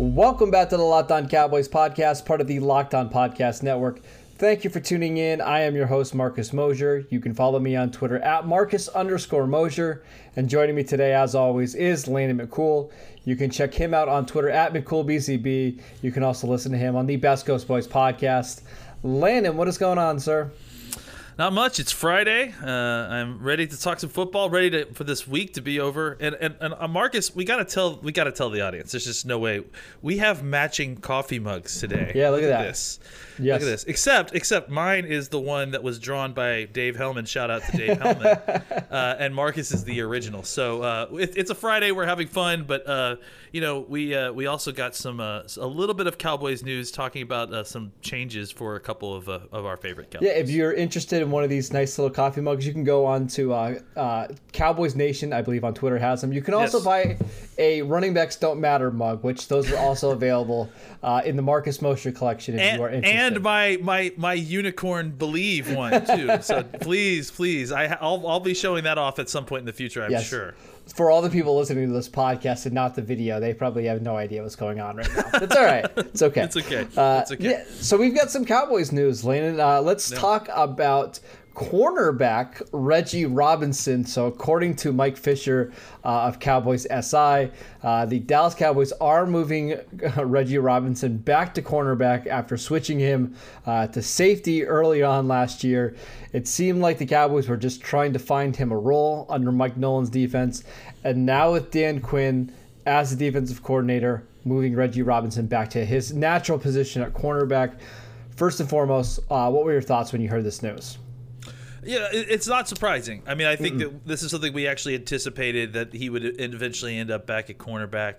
Welcome back to the Locked On Cowboys podcast, part of the Locked On Podcast Network. Thank you for tuning in. I am your host, Marcus Mosher. You can follow me on Twitter at Marcus underscore Mosher. And joining me today, as always, is Landon McCool. You can check him out on Twitter at McCoolBCB. You can also listen to him on the Best Ghost Boys podcast. Landon, what is going on, sir? Not much. It's Friday. Uh, I'm ready to talk some football. Ready to for this week to be over. And and, and uh, Marcus, we gotta tell we gotta tell the audience. There's just no way we have matching coffee mugs today. Yeah, look at that. this. Yes. Look at this. Except except mine is the one that was drawn by Dave Hellman. Shout out to Dave Hellman. uh, and Marcus is the original. So uh, it, it's a Friday. We're having fun, but uh, you know we uh, we also got some uh, a little bit of Cowboys news talking about uh, some changes for a couple of uh, of our favorite Cowboys. Yeah, if you're interested in one of these nice little coffee mugs, you can go on to uh, uh, Cowboys Nation, I believe on Twitter has them. You can also Yes. buy a Running Backs Don't Matter mug, which those are also available uh, in the Marcus Mosher collection if you are and, interested. and my my my unicorn believe one too. So please, please, I I'll, I'll be showing that off at some point in the future. I'm Yes. sure. For all the people listening to this podcast and not the video, they probably have no idea what's going on right now. It's all right. It's okay. It's okay. Uh, It's okay. Yeah, so we've got some Cowboys news, Landon. Uh, let's talk about cornerback Reggie Robinson. So, according to Mike Fisher uh, of Cowboys SI, uh, the Dallas Cowboys are moving uh, Reggie Robinson back to cornerback after switching him uh, to safety early on last year. It seemed like the Cowboys were just trying to find him a role under Mike Nolan's defense, and now with Dan Quinn as the defensive coordinator, moving Reggie Robinson back to his natural position at cornerback. First and foremost, uh, what were your thoughts when you heard this news? Yeah, it's not surprising. I mean, I think that this is something we actually anticipated that he would eventually end up back at cornerback.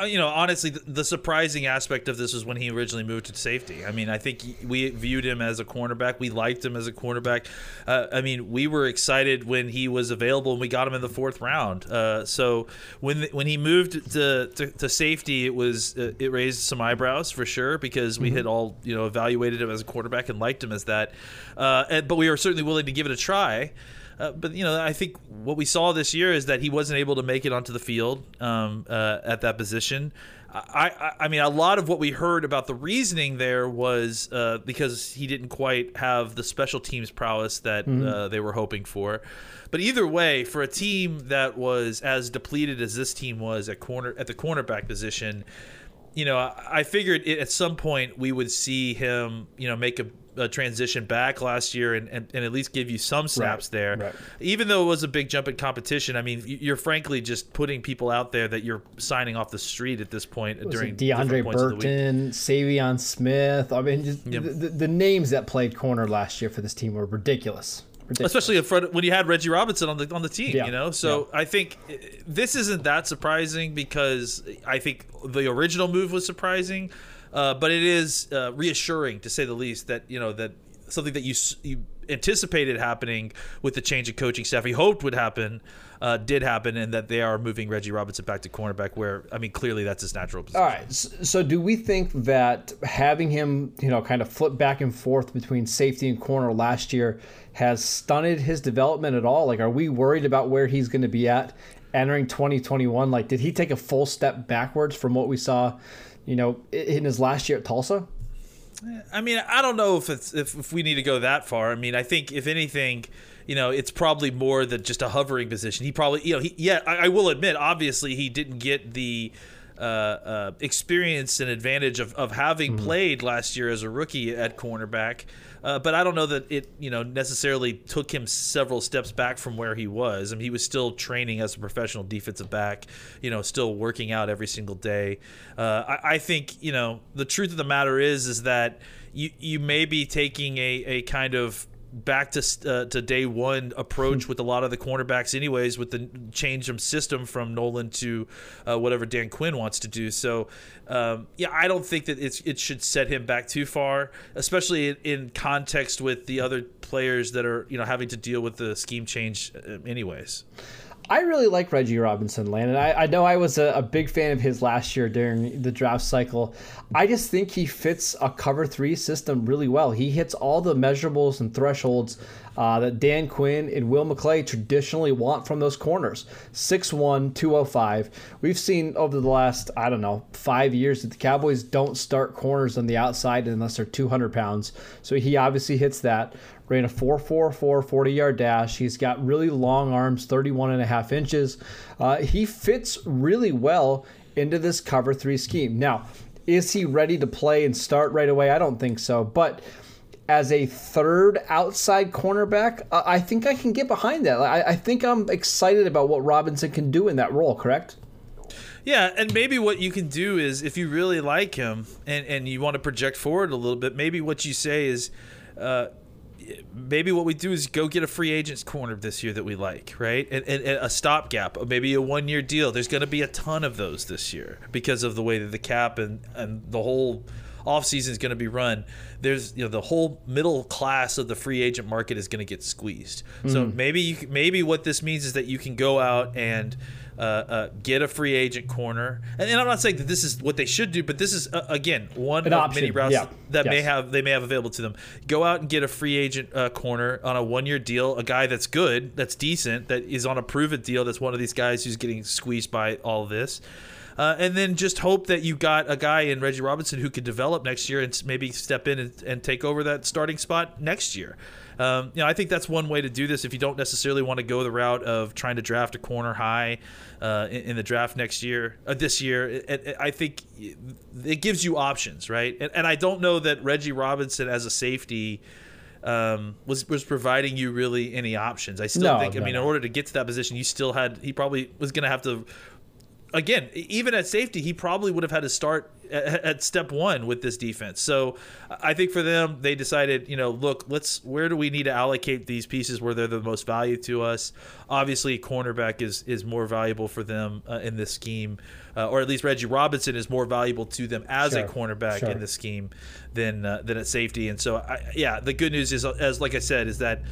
Uh, you know, honestly, the, the surprising aspect of this was when he originally moved to safety. I mean, I think we viewed him as a cornerback. We liked him as a cornerback. Uh, I mean, we were excited when he was available and we got him in the fourth round. Uh, so when when he moved to, to, to safety, it was uh, it raised some eyebrows for sure because we had all you know evaluated him as a quarterback and liked him as that. Uh, and, but we were certainly willing to give it a try. Uh, but you know, I think what we saw this year is that he wasn't able to make it onto the field um, uh, at that position. I, I, I mean, a lot of what we heard about the reasoning there was uh, because he didn't quite have the special teams prowess that uh, they were hoping for. But either way, for a team that was as depleted as this team was at corner at the cornerback position, you know, I I figured it, at some point we would see him, you know, make a, a transition back last year and, and, and at least give you some snaps Right, there. right. Even though it was a big jump in competition, I mean, you're frankly just putting people out there that you're signing off the street at this point Was during it Deante points of the week. Burton, Saivion Smith. I mean, just Yep. the, the, names that played corner last year for this team were ridiculous. ridiculous. especially in front when you had Reggie Robinson on the on the team, Yeah, you know. So I think uh, this isn't that surprising because I think the original move was surprising, uh, but it is uh, reassuring to say the least that you know that something that you you anticipated happening with the change of coaching staff, you hoped would happen. Uh, did happen, and that they are moving Reggie Robinson back to cornerback, where I mean, clearly that's his natural position. All right. So, do we think that having him, you know, kind of flip back and forth between safety and corner last year has stunted his development at all? Like, are we worried about where he's going to be at entering 2021? Like, did he take a full step backwards from what we saw, you know, in his last year at Tulsa? I mean, I don't know if it's if, if we need to go that far. I mean, I think if anything, you know, it's probably more than just a hovering position. He probably, you know, he yeah, I, I will admit, obviously, he didn't get the uh, uh, experience and advantage of, of having played last year as a rookie at cornerback. Uh, but I don't know that it, you know, necessarily took him several steps back from where he was. I mean, he was still training as a professional defensive back, you know, still working out every single day. Uh, I, I think, you know, the truth of the matter is, is that you you may be taking a, a kind of back to uh, to day one approach with a lot of the cornerbacks, anyways, with the change of system from Nolan to uh, whatever Dan Quinn wants to do. So, um, yeah, I don't think that it's it should set him back too far, especially in, in context with the other players that are you know having to deal with the scheme change, uh, anyways. I really like Reggie Robinson, Landon. I, I know I was a, a, big fan of his last year during the draft cycle. I just think he fits a cover three system really well. He hits all the measurables and thresholds uh, that Dan Quinn and Will McClay traditionally want from those corners. 6'1, 205. We've seen over the last, I don't know, five years that the Cowboys don't start corners on the outside unless they're 200 pounds. So he obviously hits that ran a 4.44 40 yard dash. He's got really long arms, 31 and a half inches. Uh, he fits really well into this cover three scheme. Now, is he ready to play and start right away? I don't think so. But as a third outside cornerback, I think I can get behind that. I, I think I'm excited about what Robinson can do in that role, correct? Yeah, and maybe what you can do is if you really like him and, and you want to project forward a little bit, maybe what you say is, uh, maybe what we do is go get a free agents corner this year that we like, right? And, and, and a stopgap, maybe a one year deal. There's going to be a ton of those this year because of the way that the cap and, and the whole offseason is going to be run. There's you know the whole middle class of the free agent market is going to get squeezed. Mm. So maybe you maybe what this means is that you can go out and uh, uh, get a free agent corner. And, and, I'm not saying that this is what they should do, but this is uh, again one An of option. many routes yeah. that yes. may have they may have available to them. Go out and get a free agent uh, corner on a one year deal, a guy that's good, that's decent, that is on a proven deal. That's one of these guys who's getting squeezed by all this. Uh, and then just hope that you got a guy in Reggie Robinson who could develop next year and maybe step in and, and take over that starting spot next year. Um, you know, I think that's one way to do this if you don't necessarily want to go the route of trying to draft a corner high uh, in, in, the draft next year, uh, this year. It, it, I think it gives you options, right? And, and, I don't know that Reggie Robinson as a safety um, was was providing you really any options. I still no, think. No, I mean, no. in order to get to that position, you still had. He probably was going to have to again, even at safety, he probably would have had to start at, step one with this defense. So I think for them, they decided, you know, look, let's where do we need to allocate these pieces where they're the most value to us? Obviously, cornerback is is more valuable for them uh, in this scheme, uh, or at least Reggie Robinson is more valuable to them as sure. a cornerback sure. in this scheme than uh, than at safety. And so, I, yeah, the good news is, as like I said, is that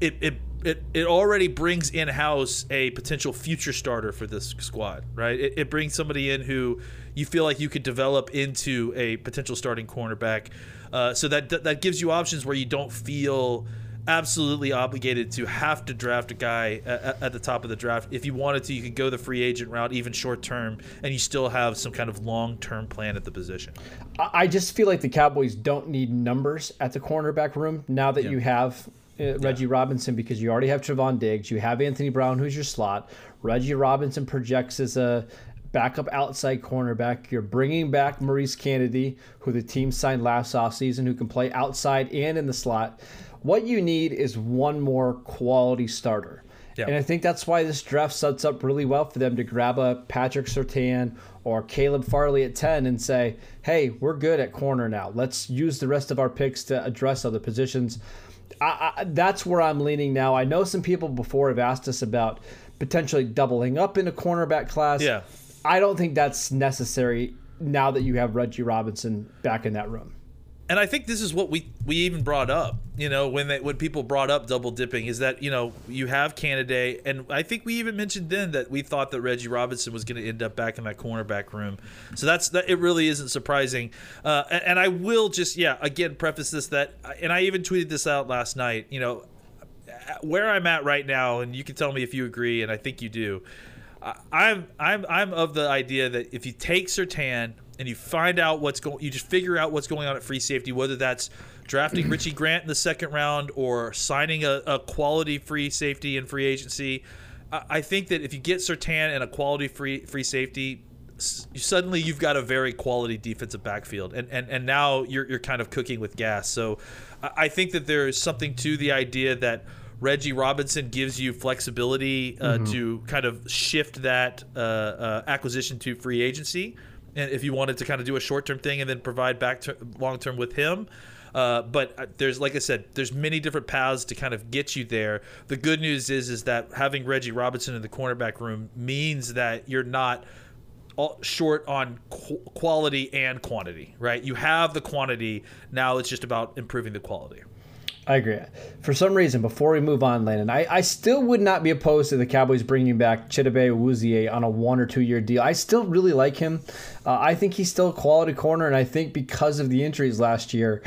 it, it it, it already brings in house a potential future starter for this squad, right? It, it, brings somebody in who you feel like you could develop into a potential starting cornerback. Uh, so that, that gives you options where you don't feel absolutely obligated to have to draft a guy at, at, the top of the draft. If you wanted to, you could go the free agent route, even short term, and you still have some kind of long term plan at the position. I just feel like the Cowboys don't need numbers at the cornerback room now that yeah. you have uh, Reggie. Robinson because you already have Trevon Diggs. You have Anthony Brown, who's your slot. Reggie Robinson projects as a backup outside cornerback. You're bringing back Maurice Canady, who the team signed last offseason, who can play outside and in the slot. What you need is one more quality starter. Yeah. And I think that's why this draft sets up really well for them to grab a Patrick Surtain or Caleb Farley at 10 and say, hey, we're good at corner now. Let's use the rest of our picks to address other positions. I, I, that's where I'm leaning now. I know some people before have asked us about potentially doubling up in a cornerback class. Yeah. I don't think that's necessary now that you have Reggie Robinson back in that room and I think this is what we we even brought up. You know, when they when people brought up double dipping, is that you know you have Canady, and I think we even mentioned then that we thought that Reggie Robinson was going to end up back in that cornerback room. So that's that. It really isn't surprising. Uh, and, and I will just yeah again preface this that, and I even tweeted this out last night. You know, where I'm at right now, and you can tell me if you agree, and I think you do. I'm I'm I'm of the idea that if you take Surtain and you find out what's going, you just figure out what's going on at free safety, whether that's drafting Richie Grant in the second round or signing a, a quality free safety in free agency. I, I think that if you get Surtain and a quality free free safety, suddenly you've got a very quality defensive backfield, and and, and now you're you're kind of cooking with gas. So I think that there is something to the idea that. Reggie Robinson gives you flexibility uh, mm-hmm. to kind of shift that uh, uh, acquisition to free agency and if you wanted to kind of do a short term thing and then provide back to long term with him. Uh, but uh, there's, like I said, there's many different paths to kind of get you there. The good news is, is that having Reggie Robinson in the cornerback room means that you're not short on qu- quality and quantity, right? You have the quantity. Now it's just about improving the quality. I agree. For some reason, before we move on, Landon, I, I still would not be opposed to the Cowboys bringing back Chidobe Awuzie on a one or two year deal. I still really like him. Uh, I think he's still a quality corner, and I think because of the injuries last year,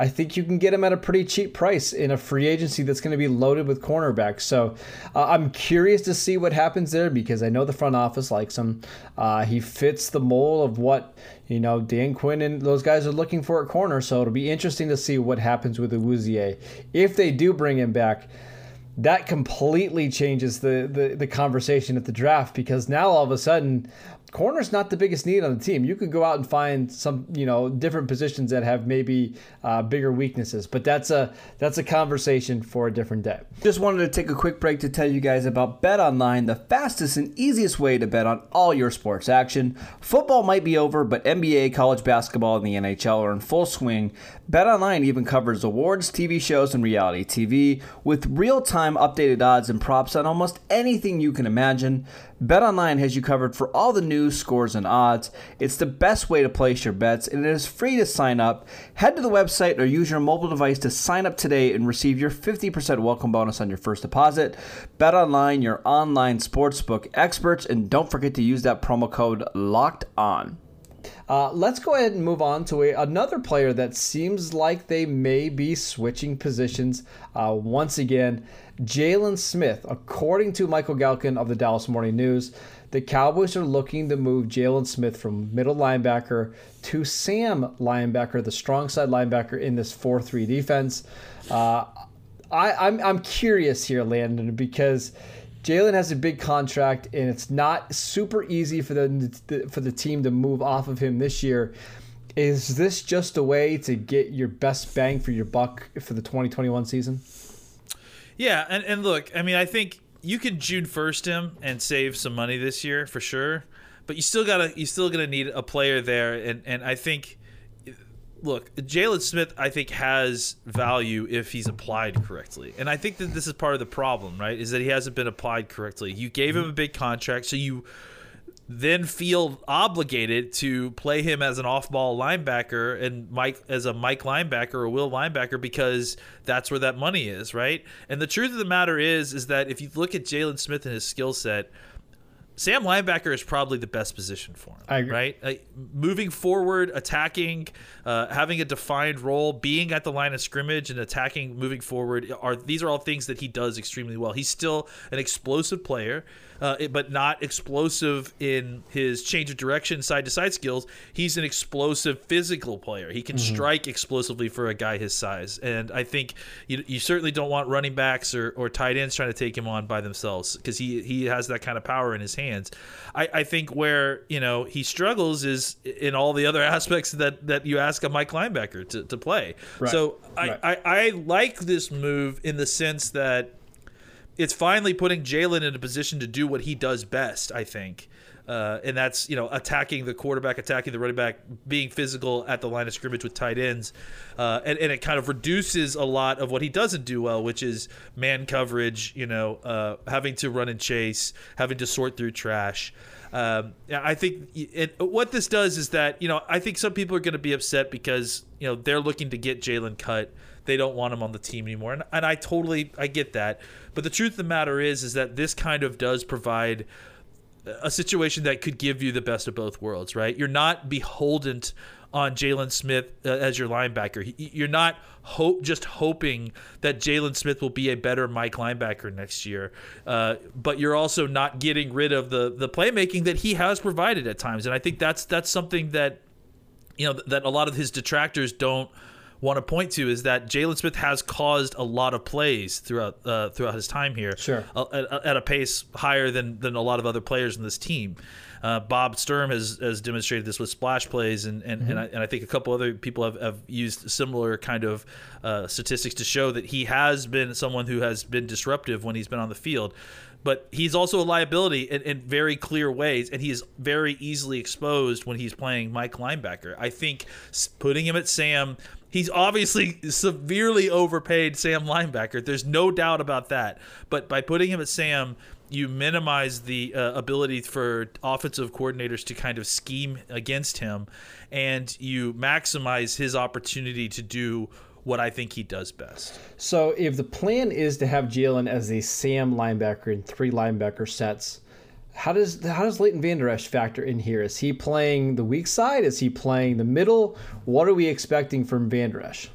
I think you can get him at a pretty cheap price in a free agency that's going to be loaded with cornerbacks. So uh, I'm curious to see what happens there because I know the front office likes him. Uh, he fits the mold of what you know Dan Quinn and those guys are looking for at corner. So it'll be interesting to see what happens with Awuzie if they do bring him back that completely changes the, the, the conversation at the draft because now all of a sudden corner's not the biggest need on the team. You could go out and find some, you know, different positions that have maybe uh, bigger weaknesses, but that's a that's a conversation for a different day. Just wanted to take a quick break to tell you guys about Bet Online, the fastest and easiest way to bet on all your sports action. Football might be over, but NBA, college basketball, and the NHL are in full swing. Bet Online even covers awards, TV shows, and reality TV with real-time updated odds and props on almost anything you can imagine. BetOnline has you covered for all the news, scores, and odds. It's the best way to place your bets, and it is free to sign up. Head to the website or use your mobile device to sign up today and receive your 50% welcome bonus on your first deposit. BetOnline, your online sportsbook experts, and don't forget to use that promo code LOCKED ON. Uh, let's go ahead and move on to a, another player that seems like they may be switching positions uh, once again. Jaylon Smith, according to Michael Gehlken of the Dallas Morning News, the Cowboys are looking to move Jaylon Smith from middle linebacker to Sam linebacker, the strong side linebacker in this 4 3 defense. Uh, I, I'm, I'm curious here, Landon, because Jaylon has a big contract, and it's not super easy for the for the team to move off of him this year. Is this just a way to get your best bang for your buck for the 2021 season? Yeah, and, and look, I mean, I think you can June first him and save some money this year for sure, but you still gotta you still gonna need a player there, and and I think look, Jaylon Smith, I think, has value if he's applied correctly. And I think that this is part of the problem, right? Is that he hasn't been applied correctly. You gave him a big contract, so you then feel obligated to play him as an off-ball linebacker and Mike as a Mike linebacker or Will linebacker because that's where that money is, right? And the truth of the matter is, is that if you look at Jaylon Smith and his skill set, Sam linebacker is probably the best position for him. Right, uh, moving forward, attacking, uh, having a defined role, being at the line of scrimmage and attacking, moving forward are these are all things that he does extremely well. He's still an explosive player uh, but not explosive in his change of direction, side to side skills. He's an explosive physical player. He can mm-hmm. strike explosively for a guy his size. And I think you, you certainly don't want running backs or, or tight ends trying to take him on by themselves because he, he has that kind of power in his hands. I, I think where you know he struggles is in all the other aspects that, that you ask a Mike linebacker to, to play. Right. So I, right. I, I like this move in the sense that it's finally putting Jaylon in a position to do what he does best, I think. Uh, and that's you know attacking the quarterback, attacking the running back, being physical at the line of scrimmage with tight ends, uh, and, and it kind of reduces a lot of what he doesn't do well, which is man coverage. You know, uh, having to run and chase, having to sort through trash. Um, I think it, what this does is that you know I think some people are going to be upset because you know they're looking to get Jaylon cut they don't want him on the team anymore. And, and I totally I get that. But the truth of the matter is is that this kind of does provide a situation that could give you the best of both worlds, right? You're not beholden on Jaylon Smith uh, as your linebacker. You're not hope just hoping that Jaylon Smith will be a better Mike linebacker next year, uh, but you're also not getting rid of the the playmaking that he has provided at times. And I think that's that's something that you know that a lot of his detractors don't want to point to is that Jaylon Smith has caused a lot of plays throughout uh, throughout his time here. Sure, at, at, a pace higher than than a lot of other players in this team. Uh, Bob Sturm has, has demonstrated this with splash plays, and and, mm-hmm. and, I, and I think a couple other people have, have used similar kind of uh, statistics to show that he has been someone who has been disruptive when he's been on the field but he's also a liability in, in, very clear ways, and he is very easily exposed when he's playing Mike linebacker. I think putting him at Sam He's obviously severely overpaid Sam linebacker. There's no doubt about that. But by putting him at Sam, you minimize the uh, ability for offensive coordinators to kind of scheme against him, and you maximize his opportunity to do what I think he does best. So if the plan is to have Jaylon as a Sam linebacker in three linebacker sets, how does how does Leighton Vander Esch factor in here? Is he playing the weak side? Is he playing the middle? What are we expecting from Vander Esch?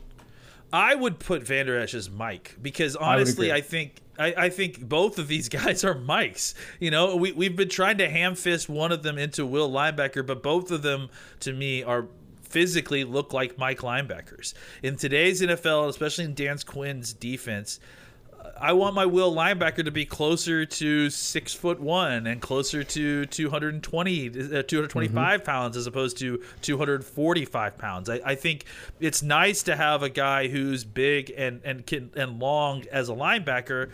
I would put Vander Esch as Mike because honestly, I, I think I, I, think both of these guys are Mikes. You know, we we've been trying to ham fist one of them into Will linebacker, but both of them to me are physically look like Mike linebackers. In today's NFL, especially in Dan Quinn's defense, I want my will linebacker to be closer to six foot one and closer to 220, uh, 225 mm-hmm. pounds as opposed to 245 pounds. I, I, think it's nice to have a guy who's big and and can, and long as a linebacker.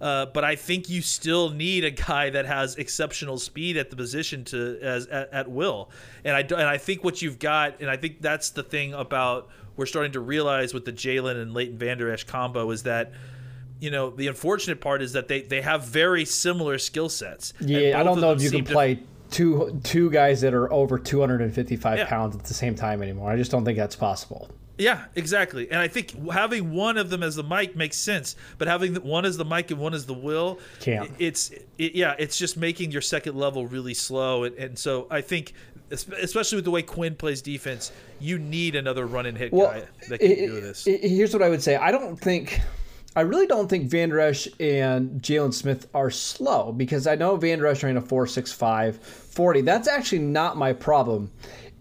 Uh, but I think you still need a guy that has exceptional speed at the position to as at, at will. And I and I think what you've got, and I think that's the thing about we're starting to realize with the Jaylon and Leighton Vander Esch combo is that you know the unfortunate part is that they they have very similar skill sets. Yeah, I don't know if you can play two two guys that are over 255 yeah. pounds at the same time anymore. I just don't think that's possible. Yeah, exactly. And I think having one of them as the Mike makes sense, but having one as the Mike and one as the Will, Can't. it's it, yeah, it's just making your second level really slow. And, and so I think, especially with the way Quinn plays defense, you need another run and hit well, guy that can it, do this. It, here's what I would say: I don't think I really don't think Vander Esch and Jaylon Smith are slow because I know Vander Esch ran a 4.65 40. That's actually not my problem.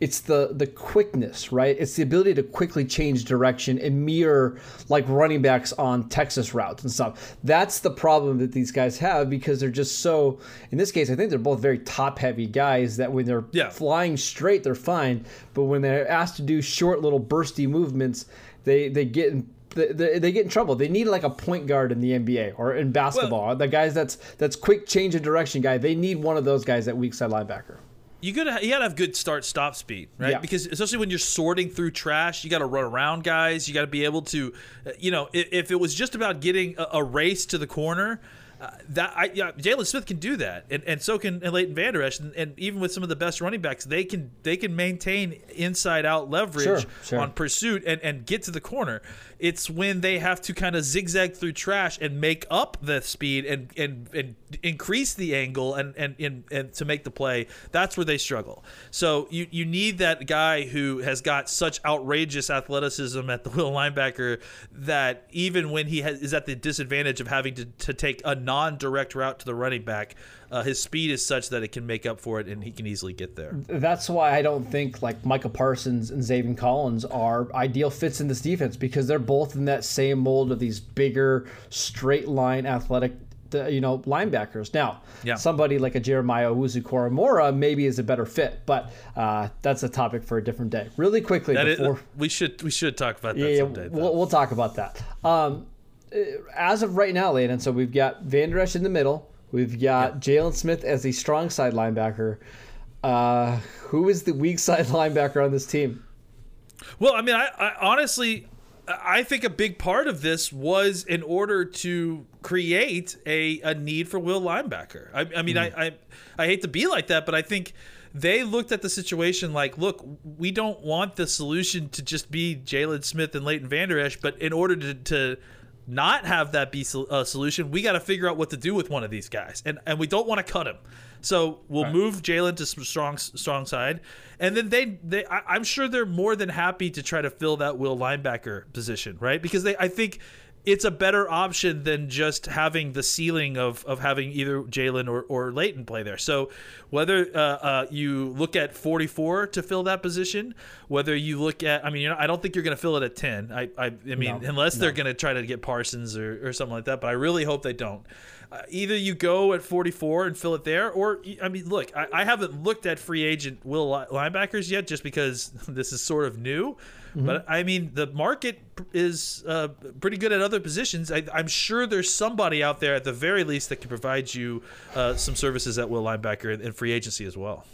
It's the the quickness, right? It's the ability to quickly change direction and mirror like running backs on Texas routes and stuff. That's the problem that these guys have because they're just so. In this case, I think they're both very top heavy guys that when they're yeah. flying straight, they're fine, but when they're asked to do short little bursty movements, they they get in they, they, get in trouble. They need like a point guard in the NBA or in basketball. Well, the guys that's that's quick change of direction guy. They need one of those guys at weak side linebacker. You gotta you gotta have good start stop speed, right? Yeah. Because especially when you're sorting through trash, you got to run around guys. You got to be able to, uh, you know, if, if, it was just about getting a, a race to the corner, uh, that I yeah, Jaylon Smith can do that, and, and so can and Leighton Vander Esch, and, and, even with some of the best running backs, they can they can maintain inside out leverage sure, sure. on pursuit and, and get to the corner. It's when they have to kind of zigzag through trash and make up the speed and and, and increase the angle and, and and and to make the play. That's where they struggle. So you you need that guy who has got such outrageous athleticism at the will linebacker that even when he has, is at the disadvantage of having to, to take a non-direct route to the running back, uh, his speed is such that it can make up for it, and he can easily get there. That's why I don't think like Micah Parsons and Zaven Collins are ideal fits in this defense because they're both in that same mold of these bigger, straight line, athletic you know linebackers. Now, yeah. somebody like a Jeremiah Owusu-Koramoah maybe is a better fit, but uh, that's a topic for a different day. Really quickly, that before is, we should we should talk about that yeah, someday. We'll, we'll, talk about that. Um, uh, as of right now, Landon, so we've got Vander Esch in the middle. We've got Jaylon Smith as the strong side linebacker. Uh, who is the weak side linebacker on this team? Well, I mean, I, I honestly, I think a big part of this was in order to create a, a need for will linebacker. I, I mean, mm. I, I I hate to be like that, but I think they looked at the situation like, look, we don't want the solution to just be Jaylon Smith and Leighton Vander Esch, but in order to, to not have that be a solution, we got to figure out what to do with one of these guys, and and we don't want to cut him. So we'll right. move Jaylon to some strong strong side, and then they they I, am sure they're more than happy to try to fill that will linebacker position, right? Because they I think it's a better option than just having the ceiling of, of having either Jaylon or, or Leighton play there. So whether uh, uh, you look at 44 to fill that position, whether you look at, I mean, you know, I don't think you're going to fill it at 10. I, I, I mean, no, unless no. they're going to try to get Parsons or, or something like that, but I really hope they don't. Uh, either you go at 44 and fill it there, or I mean, look, I, I haven't looked at free agent will linebackers yet, just because this is sort of new. Mm-hmm. But I mean, the market is uh, pretty good at other positions. I, am sure there's somebody out there at the very least that can provide you uh, some services at will linebacker and free agency as well.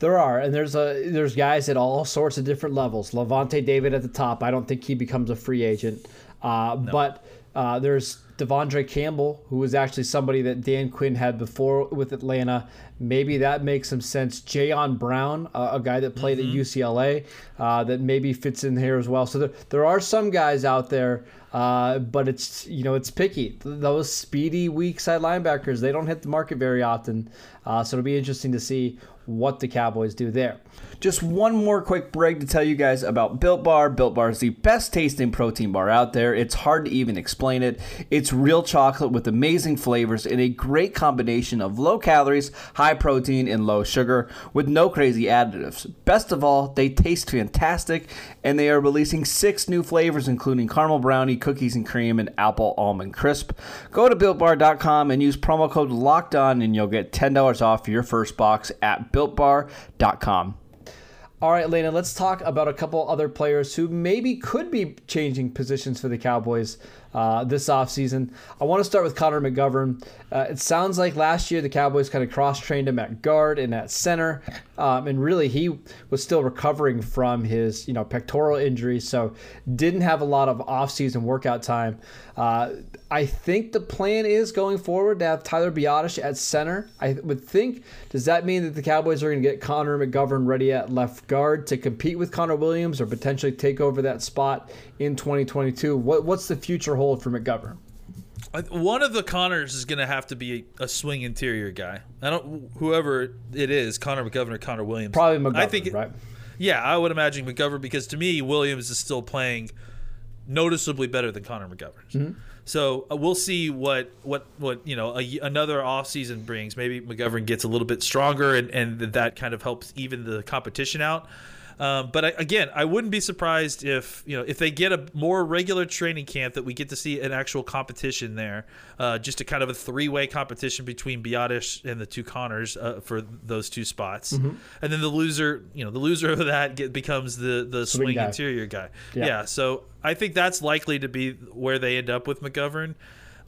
There are, and there's a there's guys at all sorts of different levels. Lavonte David at the top. I don't think he becomes a free agent, uh, but uh, there's De'Vondre Campbell, who was actually somebody that Dan Quinn had before with Atlanta. Maybe that makes some sense. Jayon Brown, uh, a guy that played at UCLA, uh, that maybe fits in here as well. So there, there are some guys out there, uh, but it's you know it's picky. Those speedy weak side linebackers, they don't hit the market very often. Uh, so it'll be interesting to see what the Cowboys do there. Just one more quick break to tell you guys about Built Bar. Built Bar is the best tasting protein bar out there. It's hard to even explain it. It's real chocolate with amazing flavors and a great combination of low calories, high protein, and low sugar with no crazy additives. Best of all, they taste fantastic and they are releasing six new flavors, including caramel brownie, cookies and cream, and apple almond crisp. Go to builtbar.com and use promo code locked on, and you'll get $10 off your first box at builtbar.com. All right, Lena, let's talk about a couple other players who maybe could be changing positions for the Cowboys uh, this offseason. I want to start with Connor McGovern. Uh, it sounds like last year the Cowboys kind of cross trained him at guard and at center. Um, and really, he was still recovering from his you know pectoral injury, so didn't have a lot of offseason workout time. Uh, I think the plan is going forward to have Tyler Biadasz at center. I would think. Does that mean that the Cowboys are going to get Connor McGovern ready at left guard to compete with Connor Williams or potentially take over that spot in 2022? What, what's the future hold for McGovern? One of the Connors is going to have to be a, a swing interior guy. I don't, whoever it is, Connor McGovern or Connor Williams. Probably McGovern, I think, it- right? Yeah, I would imagine McGovern because to me, Williams is still playing noticeably better than Connor McGovern. Mm-hmm. So uh, we'll see what what what you know a, another offseason brings. Maybe McGovern gets a little bit stronger, and and that kind of helps even the competition out. Um, but I, again, I wouldn't be surprised if you know if they get a more regular training camp that we get to see an actual competition there, uh, just a kind of a three way competition between Biadasz and the two Connors uh, for those two spots, Mm-hmm. and then the loser, you know, the loser of that get, becomes the the swing, guy. interior guy. Yeah. yeah, so I think that's likely to be where they end up with McGovern.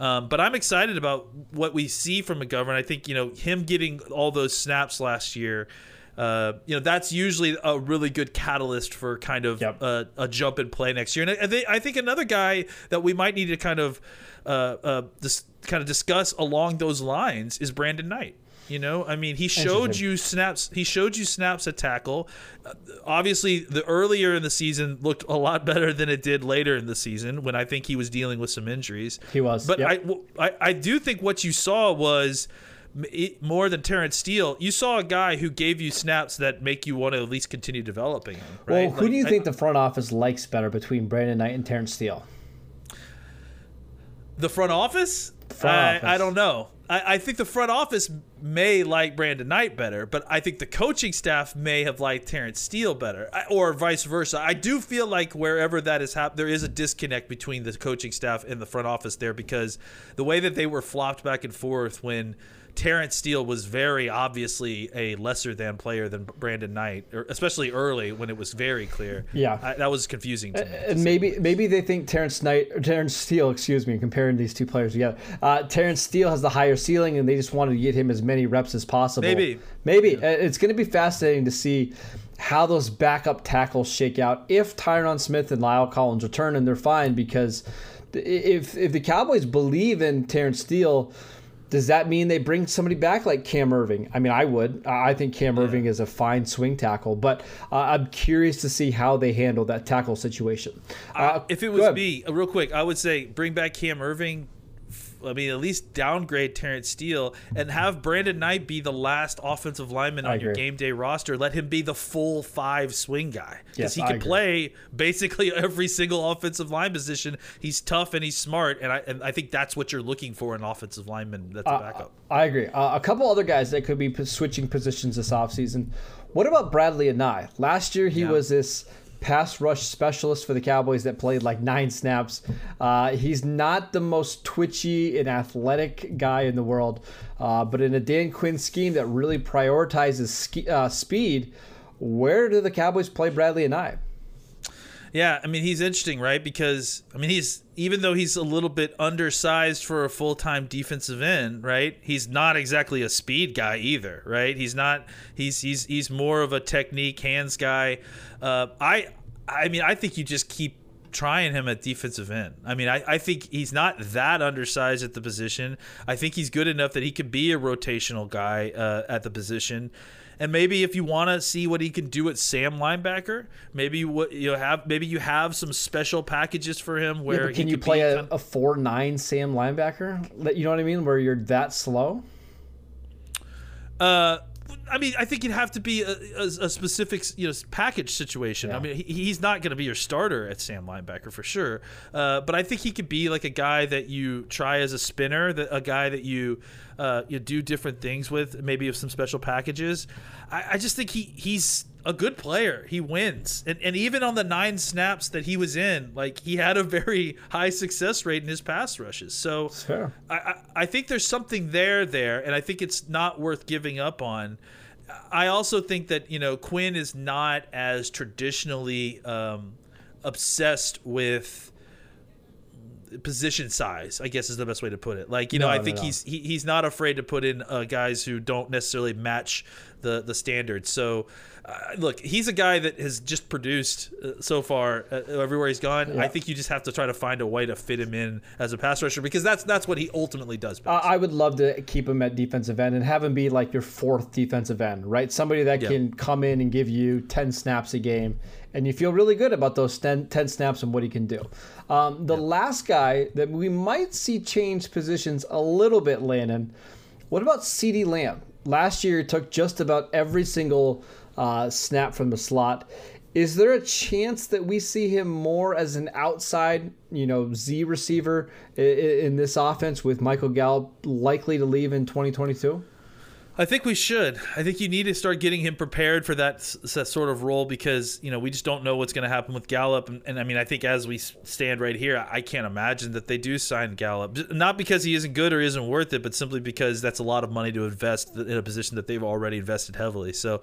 Um, but I'm excited about what we see from McGovern. I think you know him getting all those snaps last year. Uh, you know that's usually a really good catalyst for kind of Yep. a, a jump in play next year. And I, think I think another guy that we might need to kind of uh, uh, dis- kind of discuss along those lines is Brandon Knight. You know, I mean, he showed you snaps. He showed you snaps at tackle. Uh, obviously, the earlier in the season looked a lot better than it did later in the season when I think he was dealing with some injuries. He was, but yep. I, I, I do think what you saw was more than Terrence Steele. You saw a guy who gave you snaps that make you want to at least continue developing him. Right? Well, who Like, do you I- think the front office likes better between Brandon Knight and Terrence Steele? The front office? Front I, office. I don't know. I, I think the front office may like Brandon Knight better, but I think the coaching staff may have liked Terrence Steele better, I- or vice versa. I do feel like wherever that is happening, there is a disconnect between the coaching staff and the front office there because the way that they were flopped back and forth when Terrence Steele was very obviously a lesser than player than Brandon Knight, or especially early when it was very clear. Yeah. I, that was confusing to me. And maybe maybe they think Terrence Knight or Terrence Steele, excuse me, comparing these two players together. Uh, Terrence Steele has the higher ceiling, and they just wanted to get him as many reps as possible. Maybe. maybe Uh, it's going to be fascinating to see how those backup tackles shake out if Tyron Smith and La'el Collins return, and they're fine because if if the Cowboys believe in Terrence Steele. Does that mean they bring somebody back like Cam Erving? I mean, I would. I think Cam Erving is a fine swing tackle, but uh, I'm curious to see how they handle that tackle situation. Uh, if it was me, uh, real quick, I would say bring back Cam Erving. I mean, at least downgrade Terrence Steele and have Brandon Knight be the last offensive lineman I on your game day roster. Let him be the full five swing guy Yes, because he can play basically every single offensive line position. He's tough and he's smart, and I and I think that's what you're looking for in an offensive lineman that's a backup. I agree. Uh, a couple other guys that could be switching positions this offseason. What about Bradlee Anae? Last year, he Yeah. was this pass rush specialist for the Cowboys that played like nine snaps. Uh, he's not the most twitchy and athletic guy in the world, uh, but in a Dan Quinn scheme that really prioritizes ski, uh, speed, where do the Cowboys play Bradlee Anae? Yeah, I mean he's interesting, right? Because I mean he's even though he's a little bit undersized for a full-time defensive end, right? He's not exactly a speed guy either, right? He's not he's he's he's more of a technique hands guy. Uh, I I mean I think you just keep trying him at defensive end. I mean, I, I think he's not that undersized at the position. I think he's good enough that he could be a rotational guy uh, at the position. And maybe if you want to see what he can do at Sam linebacker, maybe what you have, maybe you have some special packages for him where Yeah, can he you play a, a four nine Sam linebacker? You know what I mean? Where you're that slow. Uh, I mean, I think it'd have to be a, a, a specific, you know, package situation. I mean, he, he's not going to be your starter at Sam linebacker for sure. Uh, but I think he could be like a guy that you try as a spinner, that a guy that you uh, you do different things with, maybe with some special packages. I, I just think he he's a good player. He wins, and and even on the nine snaps that he was in, like he had a very high success rate in his pass rushes. So Fair. I, I, I think there's something there there, and I think it's not worth giving up on. I also think that you know Quinn is not as traditionally um, obsessed with position size. I guess is the best way to put it. Like you know, No, I think no. he's he, he's not afraid to put in uh, guys who don't necessarily match the the standards. So. Uh, look, he's a guy that has just produced uh, so far uh, everywhere he's gone. I think you just have to try to find a way to fit him in as a pass rusher because that's that's what he ultimately does best. I would love to keep him at defensive end and have him be like your fourth defensive end, right? Somebody that Yeah. can come in and give you 10 snaps a game, and you feel really good about those 10, 10 snaps and what he can do. Um, the last guy that we might see change positions a little bit, Landon, what about CeeDee Lamb? Last year, he took just about every single uh, snap from the slot. Is there a chance that we see him more as an outside, you know, Z receiver i- i- in this offense with Michael Gallup likely to leave in 2022? I think we should. I think you need to start getting him prepared for that, that sort of role because you know we just don't know what's going to happen with Gallup, and, and I mean I think as we stand right here, I can't imagine that they do sign Gallup. Not because he isn't good or isn't worth it, but simply because that's a lot of money to invest in a position that they've already invested heavily. So,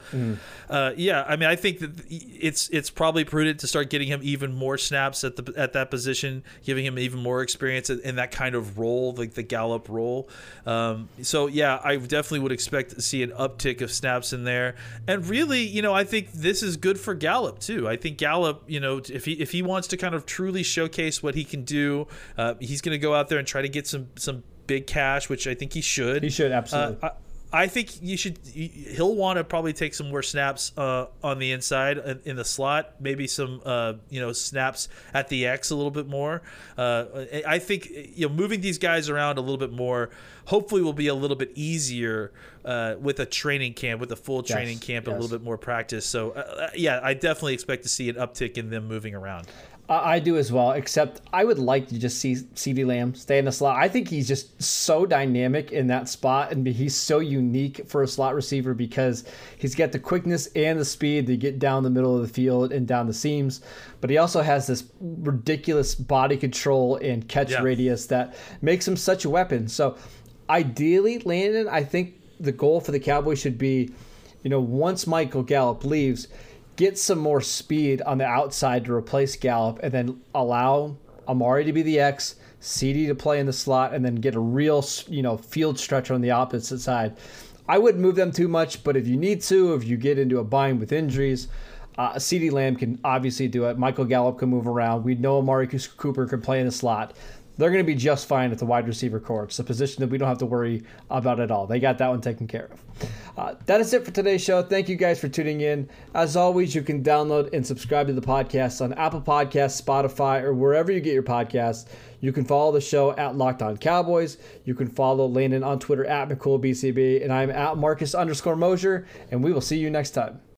uh, yeah, I mean I think that it's it's probably prudent to start getting him even more snaps at the at that position, giving him even more experience in in that kind of role, like the Gallup role. Um, so yeah, I definitely would expect to see an uptick of snaps in there. And really, you know, I think this is good for Gallup too. I think Gallup, you know, if he if he wants to kind of truly showcase what he can do, uh, he's going to go out there and try to get some some big cash, which I think he should. He should, absolutely. Uh, I, I think you should. He'll want to probably take some more snaps uh, on the inside in, in the slot. Maybe some, uh, you know, snaps at the X a little bit more. Uh, I think you know moving these guys around a little bit more. Hopefully, will be a little bit easier uh, with a training camp, with a full training camp, and a little bit more practice. So, uh, yeah, I definitely expect to see an uptick in them moving around. I I do as well, except I would like to just see CeeDee Lamb stay in the slot. I think he's just so dynamic in that spot, and he's so unique for a slot receiver because he's got the quickness and the speed to get down the middle of the field and down the seams. But he also has this ridiculous body control and catch Yeah. radius that makes him such a weapon. So, ideally, Landon, I think the goal for the Cowboys should be, you know, once Michael Gallup leaves, get some more speed on the outside to replace Gallup, and then allow Amari to be the X, CeeDee to play in the slot, and then get a real, you know, field stretcher on the opposite side. I wouldn't move them too much, but if you need to, if you get into a bind with injuries, uh, CeeDee Lamb can obviously do it. Michael Gallup can move around. We know Amari Cooper can play in the slot. They're going to be just fine at the wide receiver core. It's a position that we don't have to worry about at all. They got that one taken care of. Uh, that is it for today's show. Thank you guys for tuning in. As always, you can download and subscribe to the podcast on Apple Podcasts, Spotify, or wherever you get your podcasts. You can follow the show at Locked On Cowboys. You can follow Landon on Twitter at McCoolBCB, and I'm at Marcus underscore Mosher, and we will see you next time.